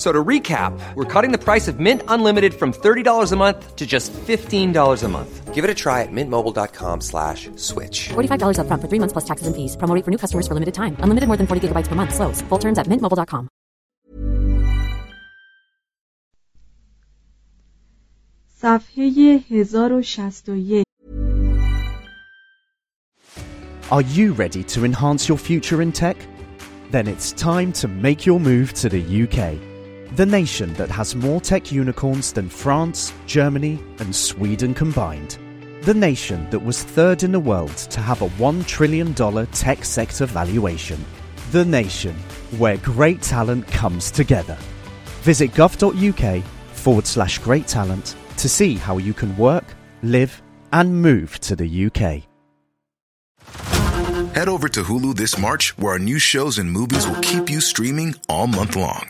f- So to recap, we're cutting the price of Mint Unlimited from $30 a month to just $15 a month. Give it a try at mintmobile.com slash switch. $45 upfront for three months plus taxes and fees. Promo rate for new customers for limited time. Unlimited more than 40 gigabytes per month. Slows. Full terms at mintmobile.com. صفحه 1061 Are you ready to enhance your future in tech? Then it's time to make your move to the UK, the nation that has more tech unicorns than France, Germany, and Sweden combined. The nation that was third in the world to have a $1 trillion tech sector valuation. The nation where great talent comes together. Visit gov.uk forward slash great talent to see how you can work, live, and move to the UK. Head over to Hulu this March, where our new shows and movies will keep you streaming all month long.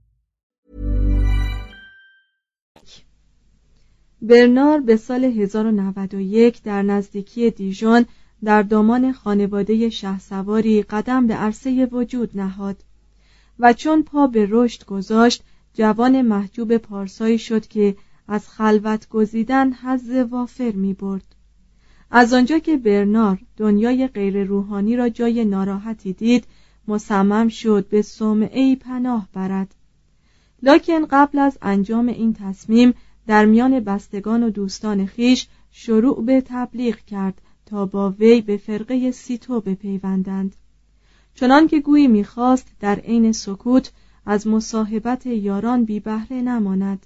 برنار به سال 1091 در نزدیکی دیژون در دامان خانواده شهسواری قدم به عرصه وجود نهاد و چون پا به رشد گذاشت جوان محجوب پارسایی شد که از خلوت گزیدن حظ وافر می برد. از آنجا که برنار دنیای غیر روحانی را جای ناراحتی دید مصمم شد به صومعه پناه برد لکن قبل از انجام این تصمیم در میان بستگان و دوستان خیش شروع به تبلیغ کرد تا با وی به فرقه سیتو بپیوندند. چنان که گویی می‌خواست در عین سکوت از مصاحبت یاران بی بهره نماند.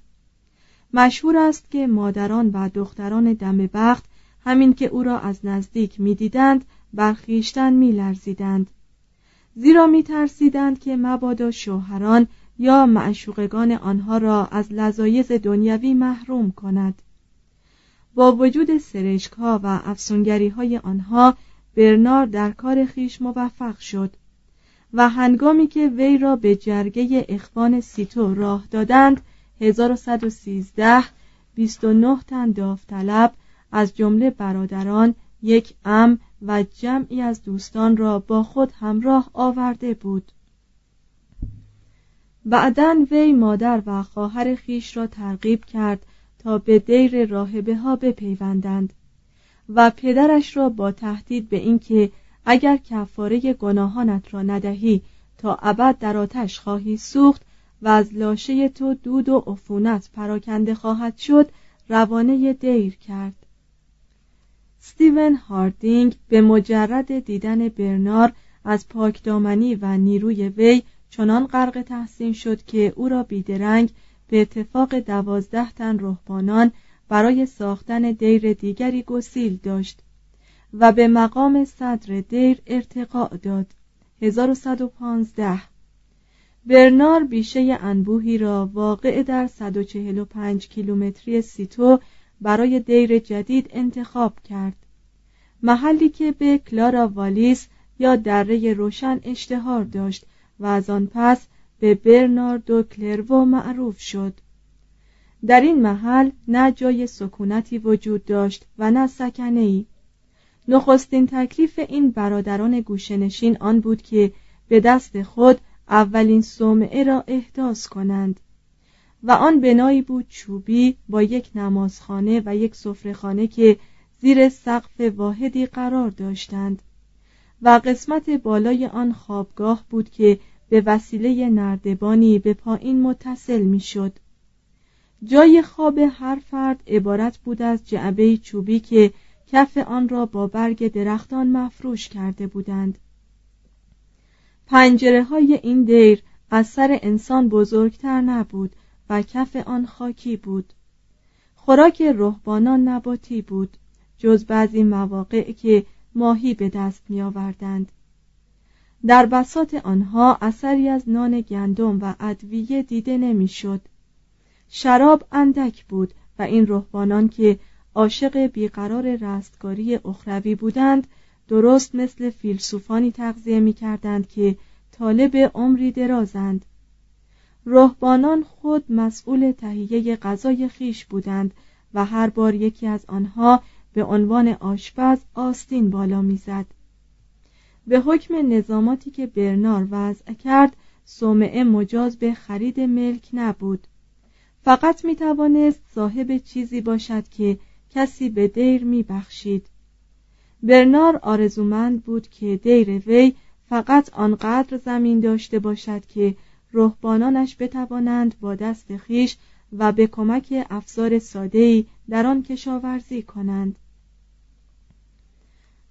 مشهور است که مادران و دختران دم بخت همین که او را از نزدیک می‌دیدند برخیشتن میلرزیدند. زیرا میترسیدند که مبادا شوهران یا معشوقگان آنها را از لذایز دنیوی محروم کند. با وجود سرشک ها و افسونگری های آنها برنار در کار خیش موفق شد و هنگامی که وی را به جرگه اخوان سیتو راه دادند 1113 29 تن داوطلب از جمله برادران یک ام و جمعی از دوستان را با خود همراه آورده بود. بعدا وی مادر و خواهر خیش را ترغیب کرد تا به دیر راهبه ها بپیوندند و پدرش را با تهدید به اینکه اگر کفاره گناهانت را ندهی تا ابد در آتش خواهی سوخت و از لاشه تو دود و عفونت پراکنده خواهد شد روانه دیر کرد. ستیون هاردینگ به مجرد دیدن برنار از پاکدامنی و نیروی وی چنان غرق تحسین شد که او را بیدرنگ به اتفاق دوازده تن رهبانان برای ساختن دیر دیگری گسیل داشت و به مقام صدر دیر ارتقاء داد. 1115 برنار بیشه انبوهی را واقع در 145 کیلومتری سیتو برای دیر جدید انتخاب کرد. محلی که به کلارا والیس یا دره روشن اشتهار داشت و از آن پس به برناردو کلرو معروف شد. در این محل نه جای سکونتی وجود داشت و نه سکنه ای نخستین تکلیف این برادران گوشنشین آن بود که به دست خود اولین صومعه را احداث کنند و آن بنایی بود چوبی با یک نمازخانه و یک سفرهخانه که زیر سقف واحدی قرار داشتند. و قسمت بالای آن خوابگاه بود که به وسیله نردبانی به پایین متصل می‌شد. جای خواب هر فرد عبارت بود از جعبه چوبی که کف آن را با برگ درختان مفروش کرده بودند پنجره های این دیر از سر انسان بزرگتر نبود و کف آن خاکی بود خوراک رهبانان نباتی بود جز بعضی مواقع که ماهی به دست می آوردند در بسات آنها اثری از نان گندم و ادویه دیده نمی‌شد. شراب اندک بود و این رهبانان که عاشق بیقرار رستگاری اخروی بودند درست مثل فیلسوفانی تغذیه می کردند که طالب عمری درازند رهبانان خود مسئول تهیه غذای خیش بودند و هر بار یکی از آنها به عنوان آشپز آستین بالا می‌زد. به حکم نظاماتی که برنار وضع کرد صومعه مجاز به خرید ملک نبود. فقط می توانست صاحب چیزی باشد که کسی به دیر می بخشید. برنار آرزومند بود که دیر وی فقط آنقدر زمین داشته باشد که رهبانانش بتوانند با دست خیش و به کمک افزار ساده‌ای در آن کشاورزی کنند.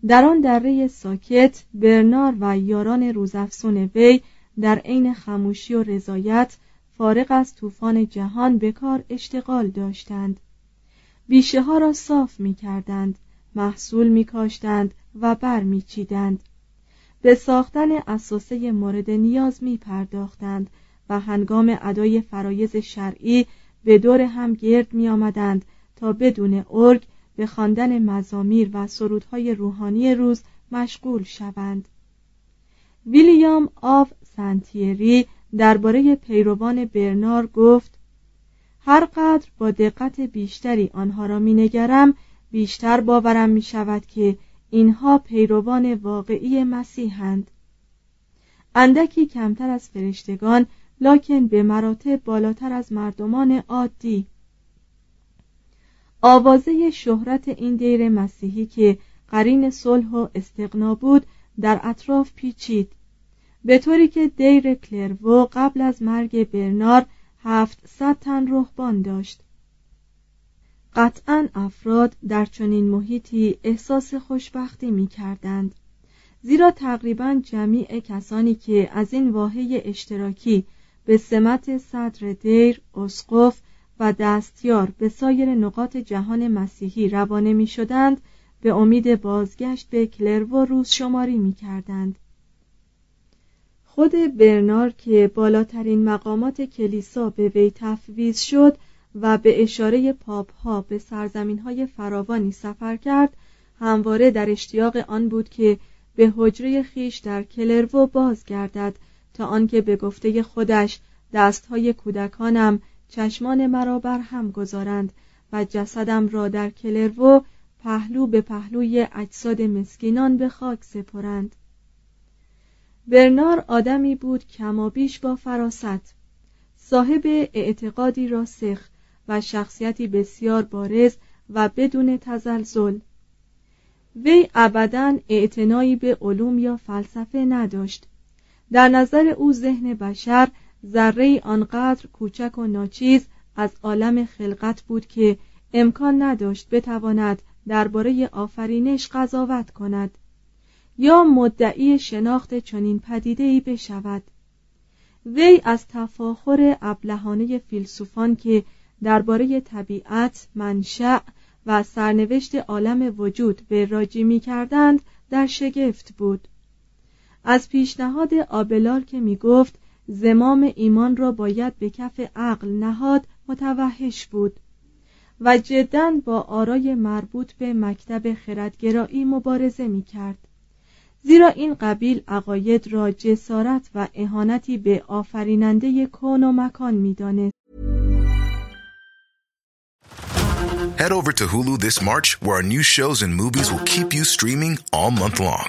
در آن دره ساکت برنار و یاران روزافسون وی در عین خموشی و رضایت فارغ از طوفان جهان به کار اشتغال داشتند بیشه ها را صاف می کردند محصول می کاشتند و بر می چیدند. به ساختن اساسه مورد نیاز می پرداختند و هنگام ادای فرایز شرعی به دور هم گرد می آمدند تا بدون ارگ به خواندن مزامیر و سرودهای روحانی روز مشغول شوند. ویلیام آف سنتیری درباره پیروان برنار گفت هر قدر با دقت بیشتری آنها را مینگرم بیشتر باورم می شود که اینها پیروان واقعی مسیحند. اندکی کمتر از فرشتگان لکن به مراتب بالاتر از مردمان عادی آوازه شهرت این دیر مسیحی که قرین صلح و استقنا بود در اطراف پیچید. به طوری که دیر کلرو قبل از مرگ برنار هفتصد تن رهبان داشت. قطعا افراد در چنین محیطی احساس خوشبختی می کردند زیرا تقریبا جمیع کسانی که از این واحه اشتراکی به سمت صدر دیر، اسقف و دستیار به سایر نقاط جهان مسیحی روانه می شدند به امید بازگشت به کلرو روز شماری می کردند. خود برنار که بالاترین مقامات کلیسا به وی تفویض شد و به اشاره پاپ ها به سرزمین های فراوانی سفر کرد همواره در اشتیاق آن بود که به حجره خیش در کلرو بازگردد تا آنکه به گفته خودش دستهای کودکانم چشمان مرا بر هم گذارند و جسدم را در کلرو پهلو به پهلوی اجساد مسکینان به خاک سپرند. برنار آدمی بود کمابیش با فراست. صاحب اعتقادی راسخ و شخصیتی بسیار بارز و بدون تزلزل. وی ابدا اعتنایی به علوم یا فلسفه نداشت. در نظر او ذهن بشر ذره آنقدر کوچک و ناچیز از عالم خلقت بود که امکان نداشت بتواند درباره آفرینش قضاوت کند یا مدعی شناخت چنین ای بشود. وی از تفاخر ابلهانه فیلسوفان که درباره طبیعت منشأ و سرنوشت عالم وجود به راجی می کردند در شگفت بود. از پیشنهاد آبلار که می گفت زمام ایمان را باید به کف عقل نهاد متوحش بود و جدا با آرای مربوط به مکتب خردگرایی مبارزه می کرد. زیرا این قبیل عقاید را جسارت و اهانتی به آفریننده کون و مکان می دانست. Head over to Hulu this March, where our new shows and movies will keep you streaming all month long.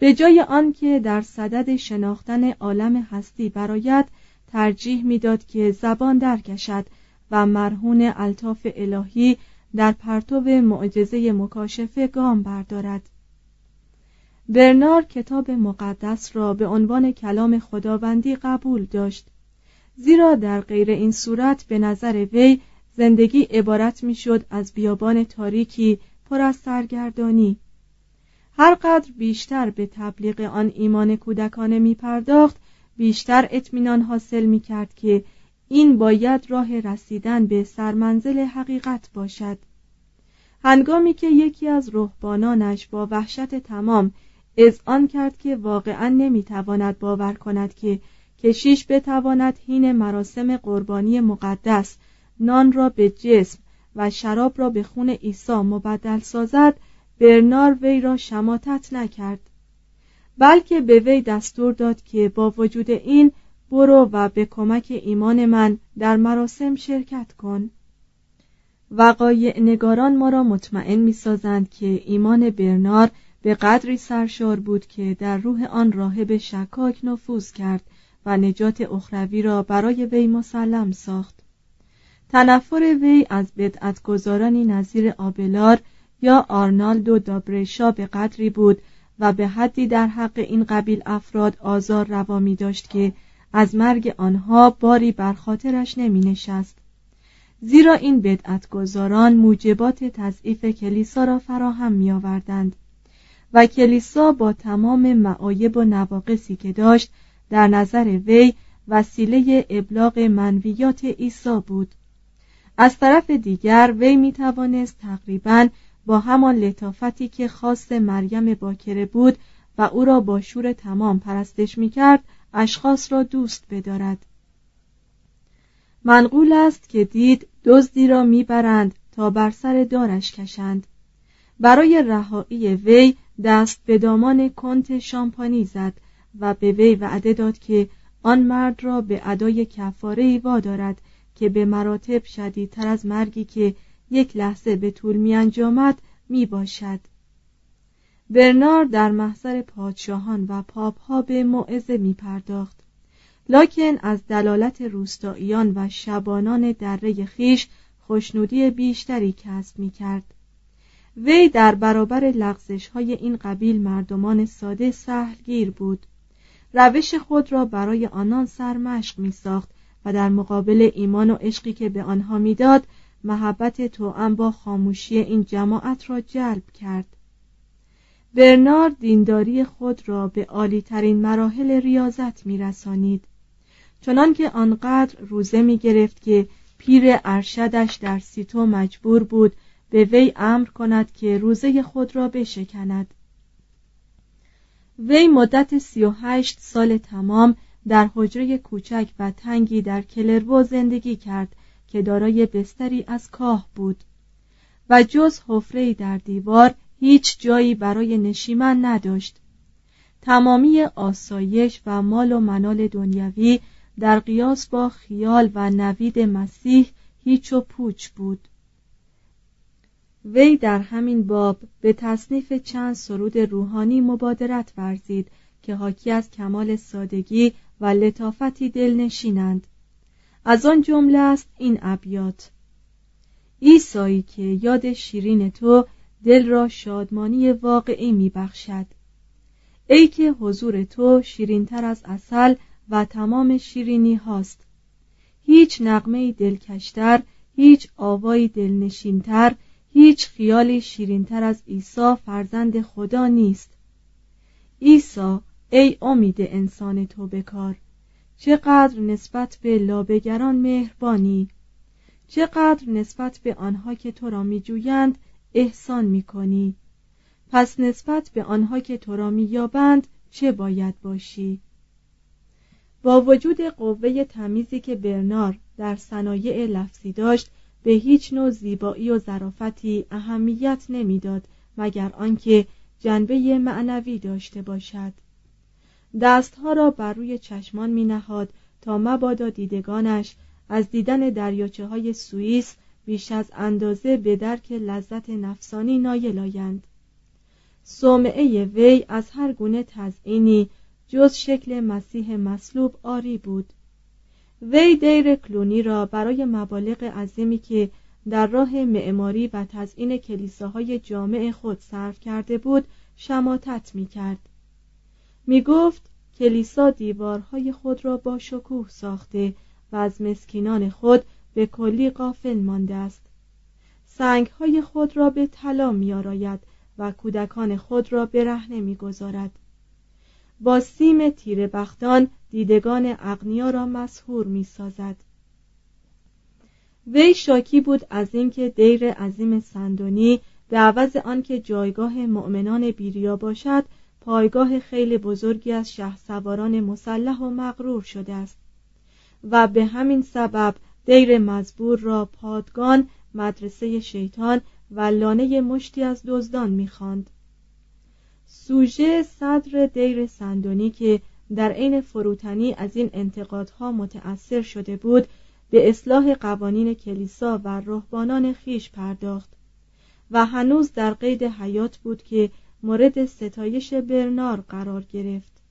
به جای آنکه در صدد شناختن عالم هستی برایت ترجیح می‌داد که زبان درکشد و مرهون الطاف الهی در پرتو معجزه مکاشفه گام بردارد. برنار کتاب مقدس را به عنوان کلام خداوندی قبول داشت. زیرا در غیر این صورت به نظر وی زندگی عبارت می‌شد از بیابان تاریکی پر از سرگردانی. هرقدر بیشتر به تبلیغ آن ایمان کودکانه می پرداخت بیشتر اطمینان حاصل می کرد که این باید راه رسیدن به سرمنزل حقیقت باشد. هنگامی که یکی از رهبانانش با وحشت تمام آن کرد که واقعا نمی‌تواند باور کند که کشیش بتواند هین مراسم قربانی مقدس نان را به جسم و شراب را به خون عیسی مبدل سازد برنار وی را شماتت نکرد. بلکه به وی دستور داد که با وجود این برو و به کمک ایمان من در مراسم شرکت کن. وقایع نگاران ما را مطمئن می سازند که ایمان برنار به قدری سرشار بود که در روح آن راهب شکاک نفوذ کرد و نجات اخروی را برای وی مسلم ساخت. تنفر وی از بدعتگذارانی نظیر آبلار یا آرنالدو دابرشا به قدری بود و به حدی در حق این قبیل افراد آزار روا می داشت که از مرگ آنها باری بر خاطرش نمی نشست. زیرا این بدعتگذاران موجبات تضعیف کلیسا را فراهم می آوردند و کلیسا با تمام معایب و نواقصی که داشت در نظر وی وسیله ابلاغ منویات عیسی بود از طرف دیگر وی می توانست تقریبا با همان لطافتی که خاص مریم باکره بود و او را با شور تمام پرستش می کرد اشخاص را دوست بدارد. منقول است که دید دزدی را می‌برند تا بر سر دارش کشند. برای رهایی وی دست به دامان کنت شامپانی زد و به وی وعده داد که آن مرد را به ادای کفاره ای وادارد که به مراتب شدیدتر از مرگی که یک لحظه به طول می انجامد می باشد برنار در محضر پادشاهان و پاپ به موعظه می پرداخت لکن از دلالت روستاییان و شبانان دره خیش خوشنودی بیشتری کسب می کرد وی در برابر لغزش های این قبیل مردمان ساده سهلگیر بود. روش خود را برای آنان سرمشق می ساخت و در مقابل ایمان و عشقی که به آنها می‌داد محبت توأم با خاموشی این جماعت را جلب کرد. برنارد دینداری خود را به عالیترین مراحل ریاضت می رسانید چنان که آنقدر روزه می گرفت که پیر ارشدش در سیتو مجبور بود به وی امر کند که روزه خود را بشکند. وی مدت سی و هشت سال تمام در حجره کوچک و تنگی در کلربو زندگی کرد که دارای بستری از کاه بود. و جز حفره در دیوار هیچ جایی برای نشیمن نداشت. تمامی آسایش و مال و منال دنیوی در قیاس با خیال و نوید مسیح هیچ و پوچ بود. وی در همین باب به تصنیف چند سرود روحانی مبادرت ورزید که حاکی از کمال سادگی و لطافتی دلنشینند. از آن جمله است این ابیات. ایسایی که یاد شیرین تو دل را شادمانی واقعی میبخشد. ای که حضور تو شیرینتر از اصل و تمام شیرینی هاست. هیچ نقمه دلکشتر هیچ آوایی دلنشینتر هیچ خیالی شیرینتر از عیسی فرزند خدا نیست. عیسی ای امید انسان تو بکار چقدر نسبت به لابگران مهربانی. چقدر نسبت به آنها که تو را میجویند احسان می‌کنی. پس نسبت به آنها که تو را مییابند چه باید باشی؟ با وجود قوه تمیزی که برنار در صنایع لفظی داشت به هیچ نوع زیبایی و ظرافتی اهمیت نمی‌داد مگر آنکه جنبه معنوی داشته باشد. دستها را بر روی چشمان می نهاد تا مبادا دیدگانش از دیدن دریاچه های سوئیس بیش از اندازه به درک لذت نفسانی نایل آیند. صومعه وی از هر گونه تزئینی جز شکل مسیح مصلوب آری بود. وی دیر کلونی را برای مبالغ عظیمی که در راه معماری و تزئین کلیساهای جامع خود صرف کرده بود شماتت می کرد می گفت کلیسا دیوارهای خود را با شکوه ساخته و از مسکینان خود به کلی قافل مانده است. سنگهای خود را به طلا میآراید و کودکان خود را به رهنه می‌گذارد. با سیم تیره بختان دیدگان اغنیا را مسهور می سازد وی شاکی بود از اینکه دیر عظیم سندونی به عوض آنکه جایگاه مؤمنان بیریا باشد پایگاه خیلی بزرگی از شه سواران مسلح و مغرور شده است و به همین سبب دیر مزبور را پادگان مدرسه شیطان و لانه مشتی از دزدان می‌خواند. سوژه صدر دیر سندونی که در عین فروتنی از این انتقادها متأثر شده بود به اصلاح قوانین کلیسا و رهبانان خیش پرداخت و هنوز در قید حیات بود که مورد ستایش برنار قرار گرفت.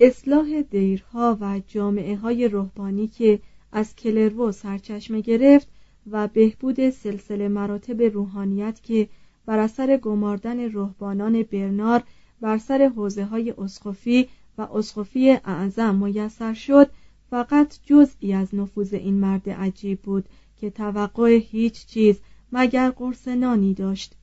اصلاح دیرها و جامعه های روحانی که از کلرو سرچشمه گرفت و بهبود سلسله مراتب روحانیت که بر اثر گماردن روحانان برنار بر سر حوزه های اسقفی و اسقفی اعظم میسر شد فقط جزئی از نفوذ این مرد عجیب بود که توقع هیچ چیز مگر قرص نانی داشت.